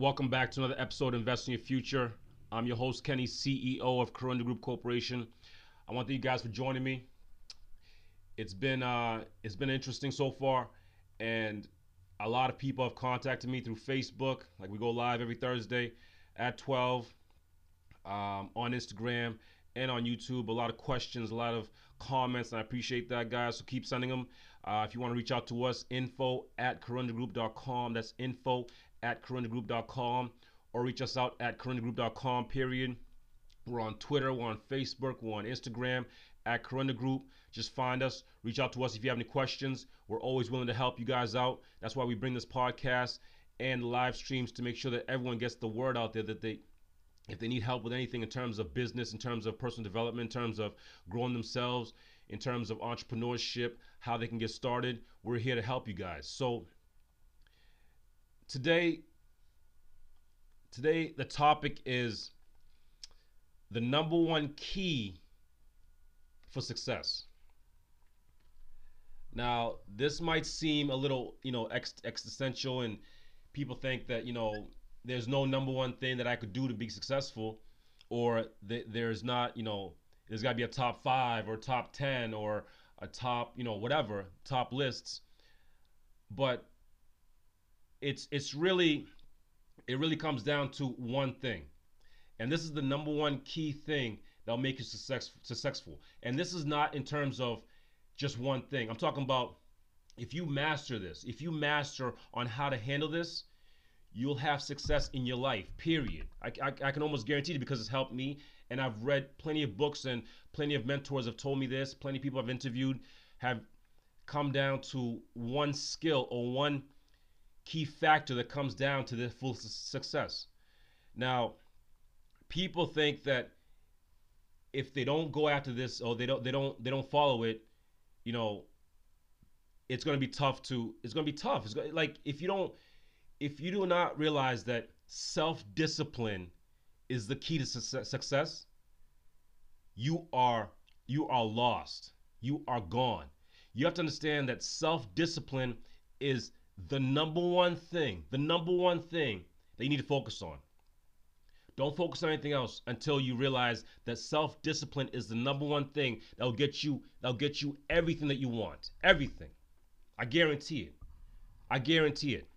Welcome back to another episode of Invest in Your Future. I'm your host, Kenny, CEO of Corunda Group Corporation. I want to thank you guys for joining me. It's been uh, it's been interesting so far, and a lot of people have contacted me through Facebook. Like we go live every Thursday at 12 um, on Instagram and on YouTube. A lot of questions, a lot of comments, and I appreciate that, guys. So keep sending them. Uh, if you want to reach out to us, info at corundagroup.com. That's info at corundagroup.com. Or reach us out at corundagroup.com, period. We're on Twitter, we're on Facebook, we're on Instagram at Corunda Group. Just find us, reach out to us if you have any questions. We're always willing to help you guys out. That's why we bring this podcast and live streams to make sure that everyone gets the word out there that they if they need help with anything in terms of business, in terms of personal development, in terms of growing themselves, in terms of entrepreneurship, how they can get started, we're here to help you guys. So today today the topic is the number one key for success. Now, this might seem a little, you know, ex- existential, and people think that, you know, there's no number one thing that I could do to be successful, or th- there's not, you know, there's got to be a top five or top 10 or a top, you know, whatever, top lists. But it's it's really it really comes down to one thing. And this is the number one key thing that'll make you success, successful. And this is not in terms of just one thing. I'm talking about if you master this, if you master on how to handle this, you'll have success in your life, period. I, I, I, can almost guarantee it because it's helped me. And I've read plenty of books and plenty of mentors have told me this. Plenty of people I've interviewed have come down to one skill or one key factor that comes down to their full success. Now, people think that if they don't go after this or they don't they don't they don't follow it, you know, it's going to be tough to it's going to be tough. It's going, like if you don't if you do not realize that self-discipline is the key to success, you are you are lost. You are gone. You have to understand that self-discipline is the number one thing, the number one thing that you need to focus on. Don't focus on anything else until you realize that self-discipline is the number one thing that'll get you that'll get you everything that you want. Everything. I guarantee it. I guarantee it.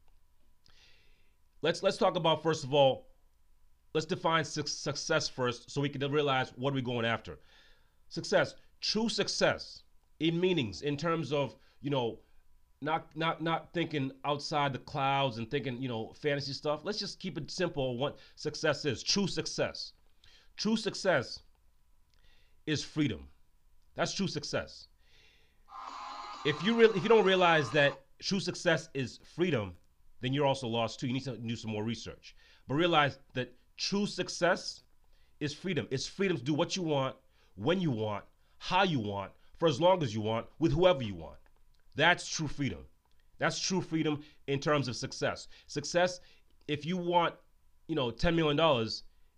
Let's let's talk about first of all, let's define su- success first so we can realize what we're going after. Success, true success in meanings in terms of, you know, not not not thinking outside the clouds and thinking you know fantasy stuff. Let's just keep it simple what success is. True success. True success is freedom. That's true success. If you really if you don't realize that true success is freedom then you're also lost too. You need to do some more research. But realize that true success is freedom. It's freedom to do what you want when you want how you want for as long as you want with whoever you want that's true freedom. That's true freedom in terms of success. Success, if you want, you know, $10 million,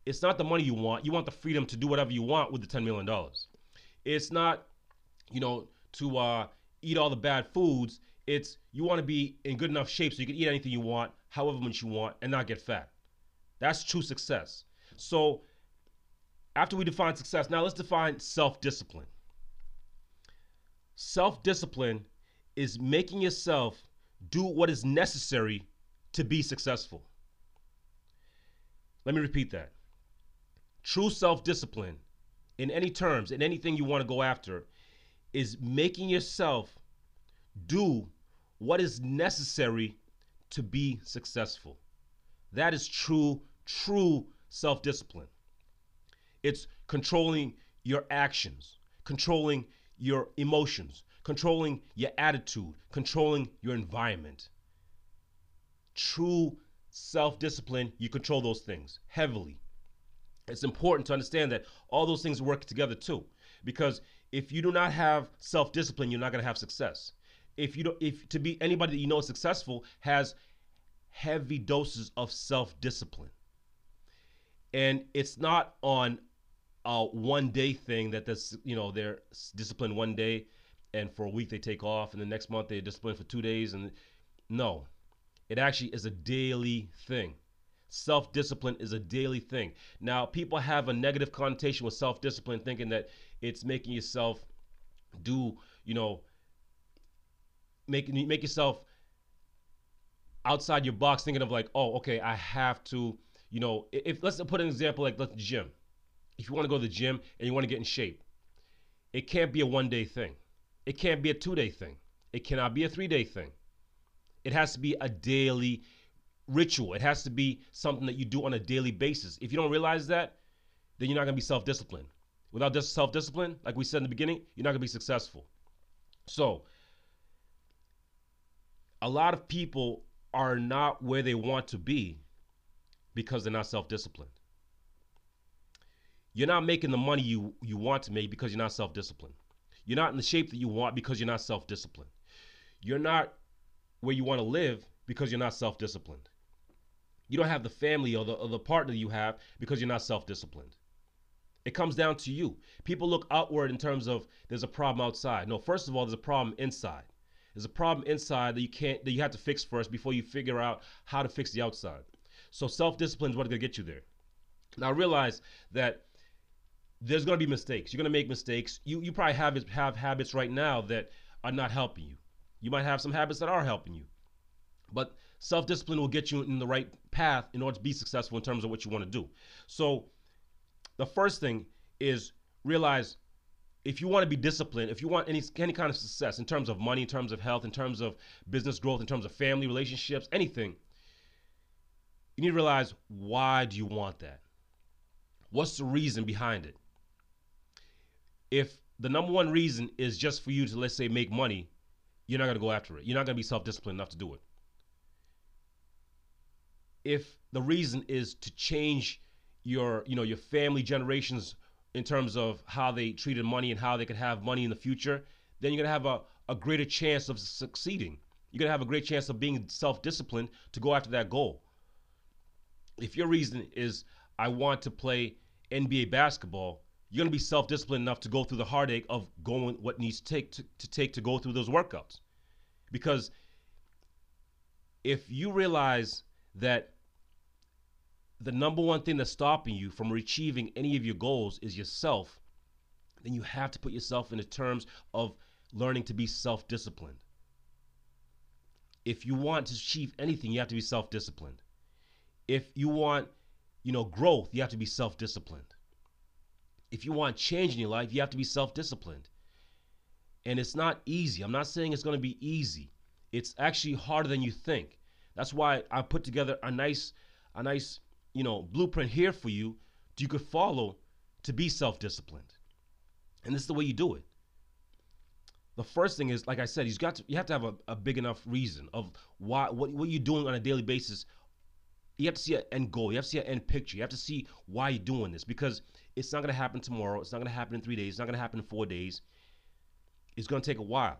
it's not the money you want. You want the freedom to do whatever you want with the $10 million. It's not, you know, to uh, eat all the bad foods. It's you want to be in good enough shape so you can eat anything you want, however much you want, and not get fat. That's true success. So after we define success, now let's define self discipline. Self discipline is making yourself do what is necessary to be successful. Let me repeat that. True self discipline, in any terms, in anything you want to go after, is making yourself do what is necessary to be successful. That is true, true self discipline. It's controlling your actions, controlling your emotions, controlling your attitude, controlling your environment. True self discipline, you control those things heavily. It's important to understand that all those things work together too. Because if you do not have self discipline, you're not going to have success. If you don't, if to be anybody that you know is successful has heavy doses of self discipline. And it's not on a one day thing that this, you know, they're disciplined one day and for a week they take off, and the next month they're disciplined for two days. And no, it actually is a daily thing. Self discipline is a daily thing. Now, people have a negative connotation with self discipline, thinking that it's making yourself do, you know, make, make yourself outside your box, thinking of like, oh, okay, I have to, you know, if let's put an example like let's gym. If you want to go to the gym and you want to get in shape, it can't be a one day thing. It can't be a two day thing. It cannot be a three day thing. It has to be a daily ritual. It has to be something that you do on a daily basis. If you don't realize that, then you're not going to be self disciplined. Without this self discipline, like we said in the beginning, you're not going to be successful. So, a lot of people are not where they want to be because they're not self disciplined. You're not making the money you, you want to make because you're not self disciplined. You're not in the shape that you want because you're not self disciplined. You're not where you want to live because you're not self disciplined. You don't have the family or the, or the partner you have because you're not self disciplined. It comes down to you. People look outward in terms of there's a problem outside. No, first of all, there's a problem inside. There's a problem inside that you can't that you have to fix first before you figure out how to fix the outside. So self-discipline is what's gonna get you there. Now realize that there's gonna be mistakes. You're gonna make mistakes. You you probably have have habits right now that are not helping you. You might have some habits that are helping you. But self-discipline will get you in the right path in order to be successful in terms of what you want to do. So the first thing is realize if you want to be disciplined, if you want any any kind of success in terms of money, in terms of health, in terms of business growth, in terms of family relationships, anything, you need to realize why do you want that? What's the reason behind it? If the number one reason is just for you to let's say make money, you're not to go after it. You're not to be self-disciplined enough to do it. If the reason is to change your, you know, your family generations in terms of how they treated money and how they could have money in the future, then you're gonna have a, a greater chance of succeeding. You're gonna have a great chance of being self-disciplined to go after that goal. If your reason is I want to play NBA basketball, you're gonna be self-disciplined enough to go through the heartache of going what needs to take to, to take to go through those workouts. Because if you realize that the number one thing that's stopping you from achieving any of your goals is yourself, then you have to put yourself into terms of learning to be self disciplined. If you want to achieve anything, you have to be self disciplined. If you want, you know, growth, you have to be self disciplined. If you want change in your life, you have to be self disciplined. And it's not easy. I'm not saying it's going to be easy. It's actually harder than you think. That's why I put together a nice a nice you know, blueprint here for you that you could follow to be self-disciplined. And this is the way you do it. The first thing is, like I said, you got to, you have to have a, a big enough reason of why what what you're doing on a daily basis. You have to see an end goal. You have to see an end picture. You have to see why you're doing this because it's not going to happen tomorrow. It's not going to happen in three days. It's not going to happen in four days. It's going to take a while.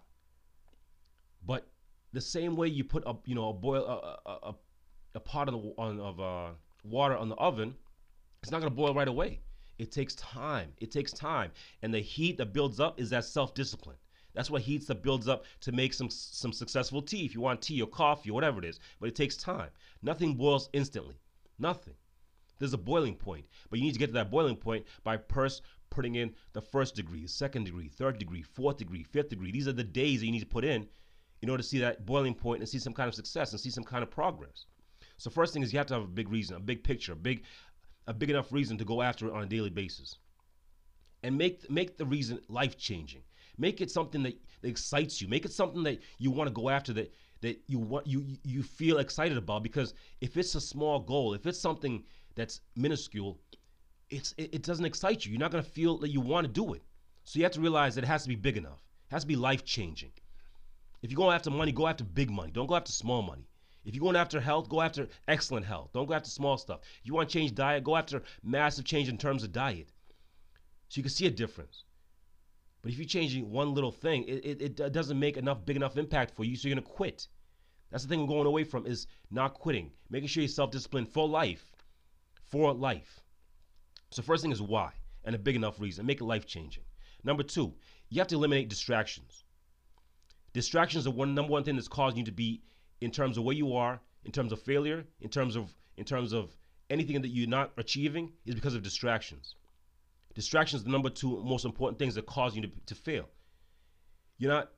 But the same way you put a you know a boil a, a, a, a pot of the, on, of uh, water on the oven, it's not going to boil right away. It takes time. It takes time. And the heat that builds up is that self discipline. That's what heats that builds up to make some some successful tea. If you want tea or coffee or whatever it is, but it takes time. Nothing boils instantly. Nothing. There's a boiling point, but you need to get to that boiling point by first putting in the first degree, second degree, third degree, fourth degree, fifth degree. These are the days that you need to put in in order to see that boiling point and see some kind of success and see some kind of progress. So first thing is you have to have a big reason, a big picture, a big, a big enough reason to go after it on a daily basis, and make make the reason life changing. Make it something that, excites you. Make it something that you want to go after that that you want you you feel excited about. Because if it's a small goal, if it's something that's minuscule, it's it, it doesn't excite you. You're not gonna feel that you want to do it. So you have to realize that it has to be big enough. It has to be life changing. If you go after money, go after big money. Don't go after small money. If you're going after health, go after excellent health. Don't go after small stuff. If you want to change diet, go after massive change in terms of diet. So you can see a difference. But if you're changing one little thing, it, it, it doesn't make enough big enough impact for you, so you're gonna quit. That's the thing we're going away from is not quitting. Making sure you're self-disciplined for life. For life. So first thing is why, and a big enough reason. Make it life changing. Number two, you have to eliminate distractions. Distractions are one number one thing that's causing you to be in terms of where you are, in terms of failure, in terms of in terms of anything that you're not achieving is because of distractions. Distractions the number two most important things that cause you to, to fail. You're not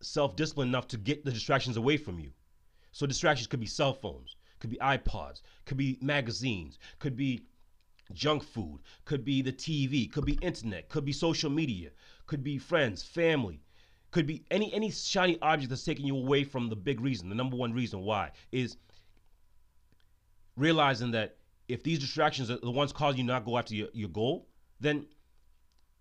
self-disciplined enough to get the distractions away from you. So distractions could be cell phones, could be iPods, could be magazines, could be junk food, could be the TV, could be internet, could be social media, could be friends, family, could be any any shiny object that's taking you away from the big reason, the number one reason why is realizing that if these distractions are the ones causing you not go after your, your goal, then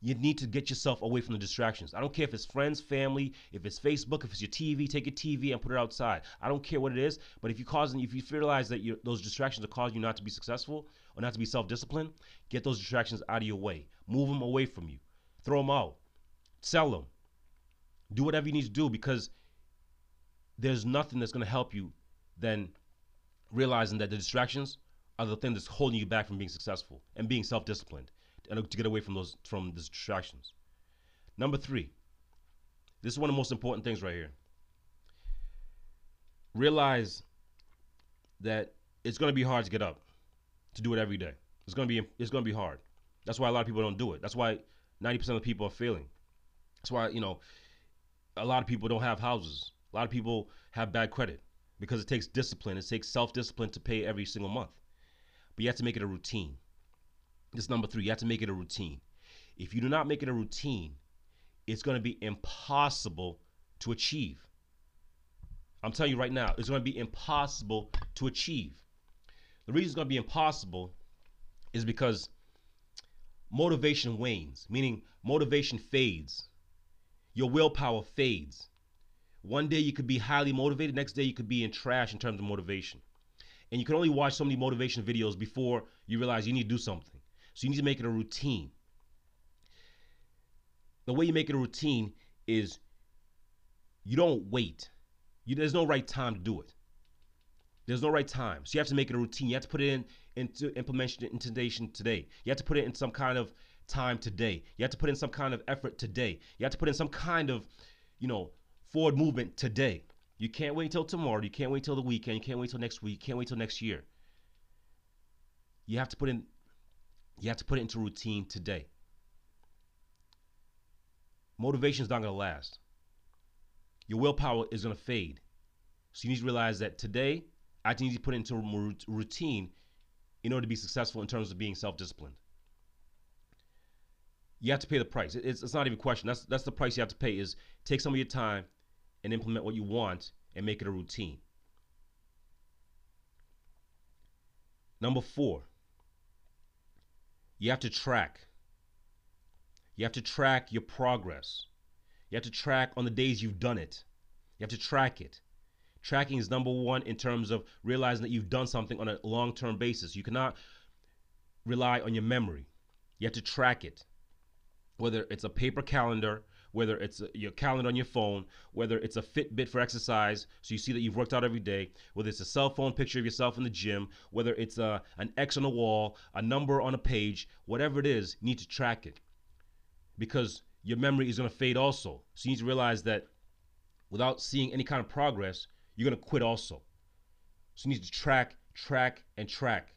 you need to get yourself away from the distractions. I don't care if it's friends, family, if it's Facebook, if it's your TV, take your TV and put it outside. I don't care what it is, but if you causing, if you realize that those distractions are causing you not to be successful or not to be self-disciplined, get those distractions out of your way. Move them away from you. Throw them out. Sell them. Do whatever you need to do because there's nothing that's going to help you than realizing that the distractions are the thing that's holding you back from being successful and being self-disciplined and to get away from those from the distractions. Number three, this is one of the most important things right here. Realize that it's going to be hard to get up to do it every day. It's going to be it's going to be hard. That's why a lot of people don't do it. That's why 90% of people are failing. That's why, you know, a lot of people don't have houses. A lot of people have bad credit because it takes discipline. It takes self-discipline to pay every single month. But you have to make it a routine. This number three, you have to make it a routine. If you do not make it a routine, it's going to be impossible to achieve. I'm telling you right now, it's going to be impossible to achieve. The reason it's going to be impossible is because motivation wanes, meaning motivation fades. Your willpower fades. One day you could be highly motivated, next day you could be in trash in terms of motivation. And you can only watch so many motivation videos before you realize you need to do something. So you need to make it a routine. The way you make it a routine is you don't wait. You, there's no right time to do it. There's no right time. So you have to make it a routine. You have to put it in into implementation today. You have to put it in some kind of time today. You have to put in some kind of effort today. You have to put in some kind of, you know, forward movement today. You can't wait until tomorrow. You can't wait till the weekend. You can't wait till next week. You can't wait till next year. You have to put in you have to put it into routine today. Motivation is not going to last. Your willpower is going to fade. So you need to realize that today, I need to put it into routine in order to be successful in terms of being self-disciplined. You have to pay the price. It's, it's not even a question. That's that's the price you have to pay. Is take some of your time and implement what you want and make it a routine. Number four, you have to track. You have to track your progress. You have to track on the days you've done it. You have to track it. Tracking is number one in terms of realizing that you've done something on a long term basis. You cannot rely on your memory. You have to track it. Whether it's a paper calendar, whether it's a, your calendar on your phone, whether it's a Fitbit for exercise, so you see that you've worked out every day, whether it's a cell phone picture of yourself in the gym, whether it's a, an X on the wall, a number on a page, whatever it is, you need to track it because your memory is going to fade also. So you need to realize that without seeing any kind of progress, you're going to quit also. So you need to track, track, and track.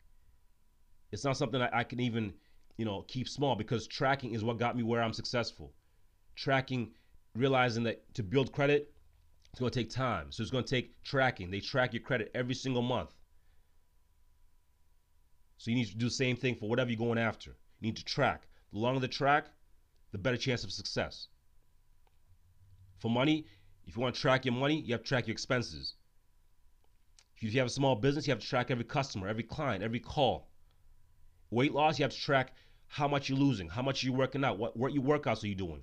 It's not something I, I can even, you know, keep small because tracking is what got me where I'm successful tracking, realizing that to build credit, it's going to take time. So it's going to take tracking. They track your credit every single month. So you need to do the same thing for whatever you're going after. You need to track. The longer the track, the better chance of success. For money, if you want to track your money, you have to track your expenses. If you have a small business, you have to track every customer, every client, every call. Weight loss, you have to track how much you're losing, how much you're working out, what, what your workouts are you doing.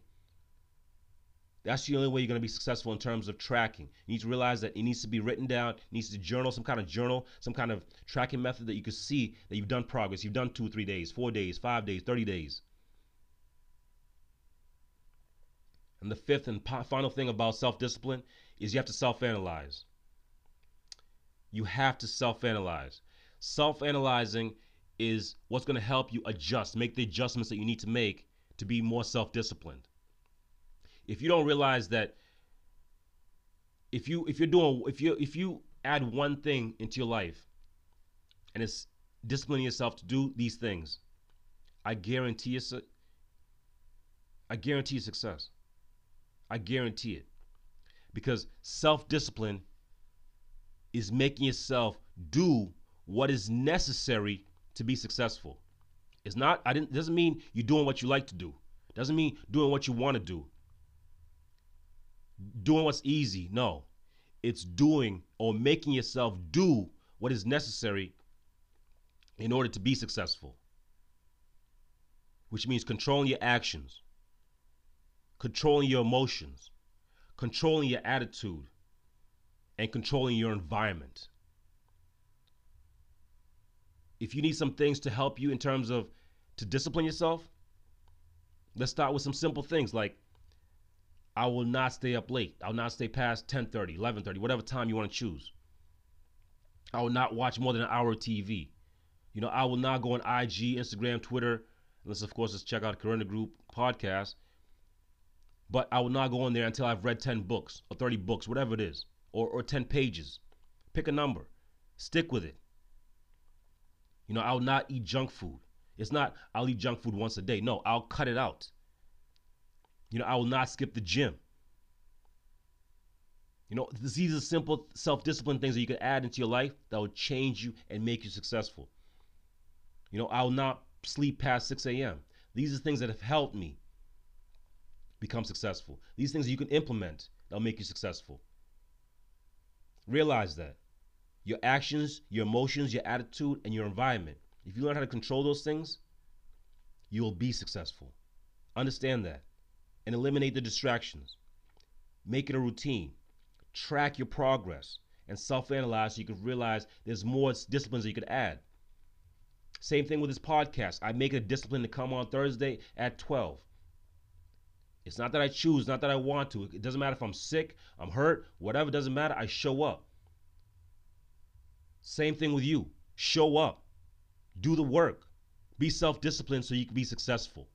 That's the only way you're going to be successful in terms of tracking. You need to realize that it needs to be written down, it needs to journal, some kind of journal, some kind of tracking method that you can see that you've done progress. You've done two, three days, four days, five days, 30 days. And the fifth and final thing about self discipline is you have to self analyze. You have to self analyze. Self analyzing is what's going to help you adjust, make the adjustments that you need to make to be more self disciplined if you don't realize that if you if you're doing if you if you add one thing into your life and it's disciplining yourself to do these things, I guarantee you, I guarantee you success. I guarantee it. Because self discipline is making yourself do what is necessary to be successful. It's not, I didn't, doesn't mean you're doing what you like to do. Doesn't mean doing what you want to do. Doing what's easy. No. It's doing or making yourself do what is necessary in order to be successful. Which means controlling your actions, controlling your emotions, controlling your attitude, and controlling your environment. If you need some things to help you in terms of to discipline yourself, let's start with some simple things like I will not stay up late. I will not stay past 10:30, 11:30, whatever time you want to choose. I will not watch more than an hour of TV. You know, I will not go on IG, Instagram, Twitter, unless of course let's check out Corunda Group podcast. But I will not go on there until I've read 10 books or 30 books, whatever it is, or, or 10 pages. Pick a number. Stick with it. You know, I will not eat junk food. It's not I'll eat junk food once a day. No, I'll cut it out. You know, I will not skip the gym. You know, these are simple self discipline things that you can add into your life that will change you and make you successful. You know, I will not sleep past 6 a.m. These are things that have helped me become successful. These things you can implement that'll make you successful. Realize that your actions, your emotions, your attitude, and your environment, if you learn how to control those things, you will be successful. Understand that and eliminate the distractions. Make it a routine. Track your progress and self analyze so you can realize there's more disciplines that you could add. Same thing with this podcast. I make it a discipline to come on Thursday at 12. It's not that I choose, not that I want to. It doesn't matter if I'm sick, I'm hurt, whatever, doesn't matter. I show up. Same thing with you. Show up. Do the work. Be self disciplined so you can be successful.